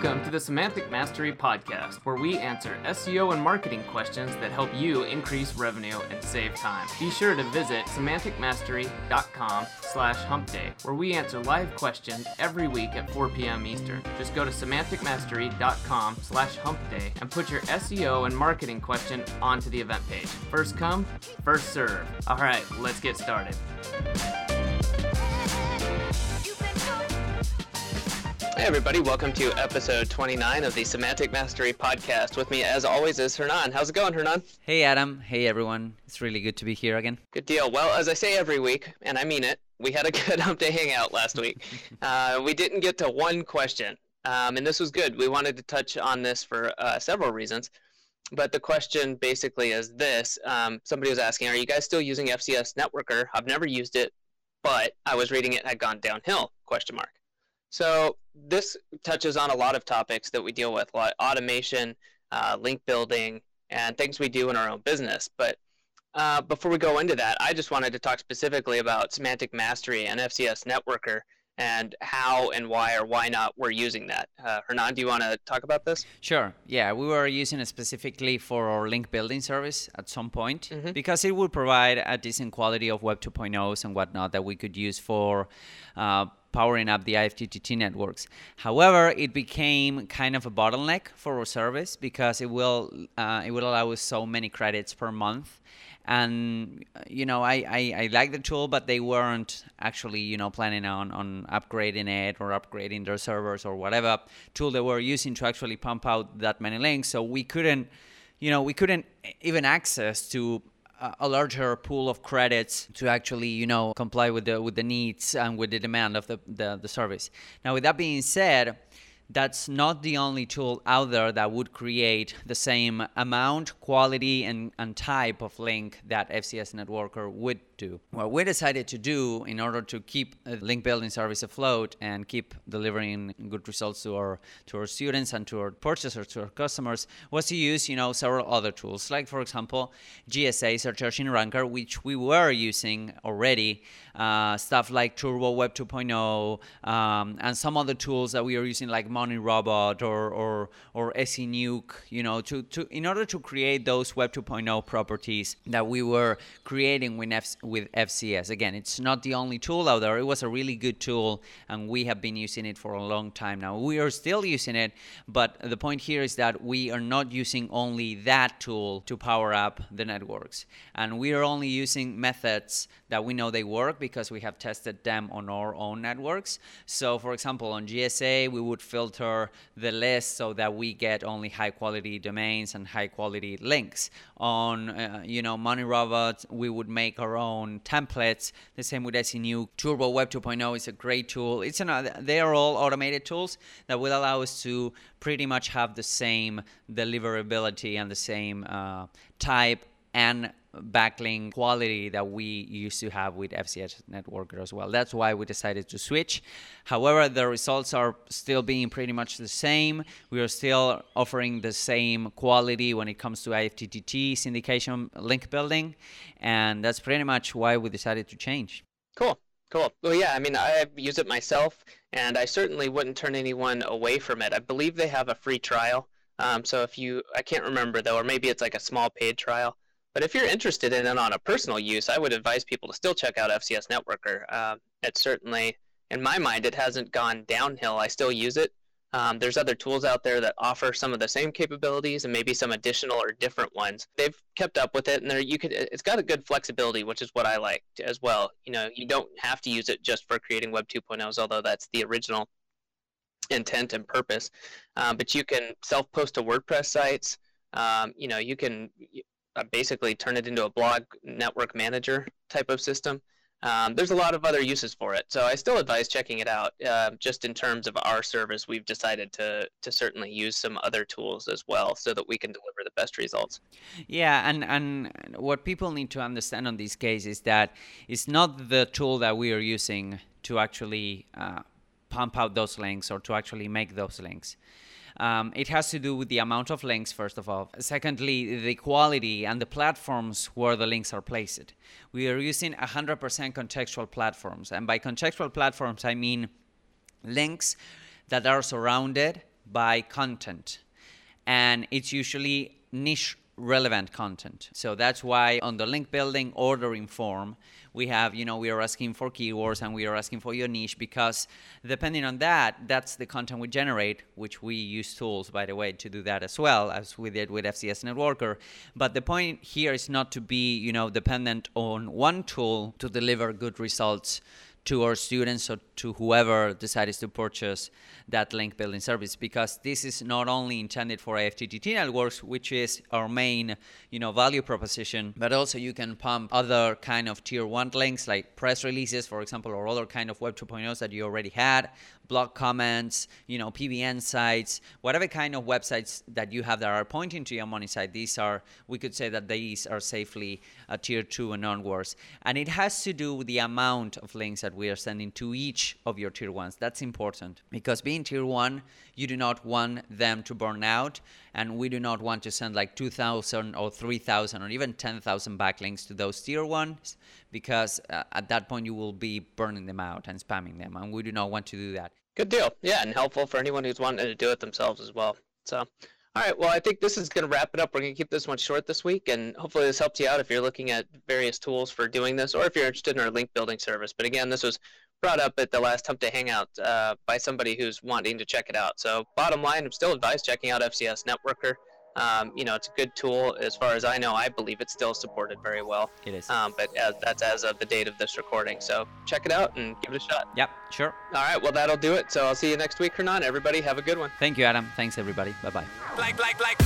Welcome to the Semantic Mastery Podcast, where we answer SEO and marketing questions that help you increase revenue and save time. Be sure to visit semanticmastery.com slash humpday, where we answer live questions every week at 4 p.m. Eastern. Just go to semanticmastery.com slash humpday and put your SEO and marketing question onto the event page. First come, first serve. All right, let's get started. Hey, everybody, welcome to episode 29 of the Semantic Mastery Podcast. With me, as always, is Hernan. How's it going, Hernan? Hey, Adam. Hey, everyone. It's really good to be here again. Good deal. Well, as I say every week, and I mean it, we had a good hump day hangout last week. uh, we didn't get to one question, um, and this was good. We wanted to touch on this for uh, several reasons. But the question basically is this um, somebody was asking, Are you guys still using FCS Networker? I've never used it, but I was reading it had gone downhill? Question mark. So this touches on a lot of topics that we deal with, like automation, uh, link building, and things we do in our own business. But uh, before we go into that, I just wanted to talk specifically about semantic mastery and FCS Networker and how and why or why not we're using that. Uh, Hernan, do you want to talk about this? Sure. Yeah, we were using it specifically for our link building service at some point mm-hmm. because it would provide a decent quality of Web 2.0s and whatnot that we could use for uh, powering up the IFTTT networks. However, it became kind of a bottleneck for our service because it will uh, it will allow us so many credits per month. And you know, I, I, I like the tool, but they weren't actually you know planning on, on upgrading it or upgrading their servers or whatever tool they were using to actually pump out that many links. So we couldn't, you know, we couldn't even access to a larger pool of credits to actually you know comply with the with the needs and with the demand of the, the, the service. Now with that being said that's not the only tool out there that would create the same amount, quality, and, and type of link that FCS Networker would do. What we decided to do in order to keep a link building service afloat and keep delivering good results to our to our students and to our purchasers, to our customers, was to use you know several other tools, like for example GSA Search Engine Ranker, which we were using already, uh, stuff like Turbo Web 2.0, um, and some other tools that we are using like Money Robot or or or SEnuke, you know, to, to in order to create those Web 2.0 properties that we were creating with, F, with FCS. Again, it's not the only tool out there. It was a really good tool, and we have been using it for a long time now. We are still using it, but the point here is that we are not using only that tool to power up the networks, and we are only using methods that we know they work because we have tested them on our own networks. So, for example, on GSA, we would fill filter the list so that we get only high quality domains and high quality links. On uh, you know Money Robot, we would make our own templates. The same with SENU. Turbo Web 2.0 is a great tool. It's another. They are all automated tools that will allow us to pretty much have the same deliverability and the same uh, type and backlink quality that we used to have with FCS Networker as well. That's why we decided to switch. However, the results are still being pretty much the same. We are still offering the same quality when it comes to IFTTT syndication link building, and that's pretty much why we decided to change. Cool. Cool. Well, yeah, I mean, I use it myself, and I certainly wouldn't turn anyone away from it. I believe they have a free trial. Um, so if you, I can't remember though, or maybe it's like a small paid trial. But if you're interested in it on a personal use, I would advise people to still check out FCS Networker. Uh, it certainly, in my mind, it hasn't gone downhill. I still use it. Um, there's other tools out there that offer some of the same capabilities and maybe some additional or different ones. They've kept up with it, and you could. It's got a good flexibility, which is what I like as well. You know, you don't have to use it just for creating Web 2.0s, although that's the original intent and purpose. Um, but you can self-post to WordPress sites. Um, you know, you can uh, basically turn it into a blog network manager type of system. Um, there's a lot of other uses for it, so I still advise checking it out. Uh, just in terms of our service, we've decided to to certainly use some other tools as well, so that we can deliver the best results. Yeah, and and what people need to understand on this case is that it's not the tool that we are using to actually uh, pump out those links or to actually make those links. Um, it has to do with the amount of links, first of all. Secondly, the quality and the platforms where the links are placed. We are using 100% contextual platforms. And by contextual platforms, I mean links that are surrounded by content. And it's usually niche relevant content. So that's why on the link building ordering form, we have, you know, we are asking for keywords and we are asking for your niche because depending on that, that's the content we generate, which we use tools, by the way, to do that as well as we did with FCS Networker. But the point here is not to be, you know, dependent on one tool to deliver good results to our students or to whoever decides to purchase that link building service because this is not only intended for IFTTT networks, which is our main, you know, value proposition, but also you can pump other kind of tier one links like press releases, for example, or other kind of Web 2.0s that you already had, blog comments, you know, PBN sites, whatever kind of websites that you have that are pointing to your money site. These are, we could say that these are safely uh, tier two and onwards. And it has to do with the amount of links that we are sending to each of your tier ones. That's important because being tier one, you do not want them to burn out. And we do not want to send like 2,000 or 3,000 or even 10,000 backlinks to those tier ones because uh, at that point you will be burning them out and spamming them. And we do not want to do that. Good deal. Yeah, and helpful for anyone who's wanting to do it themselves as well. So, all right. Well, I think this is going to wrap it up. We're going to keep this one short this week, and hopefully this helps you out if you're looking at various tools for doing this, or if you're interested in our link building service. But again, this was brought up at the last Hump Day Hangout uh, by somebody who's wanting to check it out. So, bottom line, I'm still advised checking out FCS Networker. Um, you know, it's a good tool as far as I know. I believe it's still supported very well. It is. Um, but as, that's as of the date of this recording. So check it out and give it a shot. Yep, sure. All right, well, that'll do it. So I'll see you next week, Hernan. Everybody, have a good one. Thank you, Adam. Thanks, everybody. Bye bye. Like, like, like.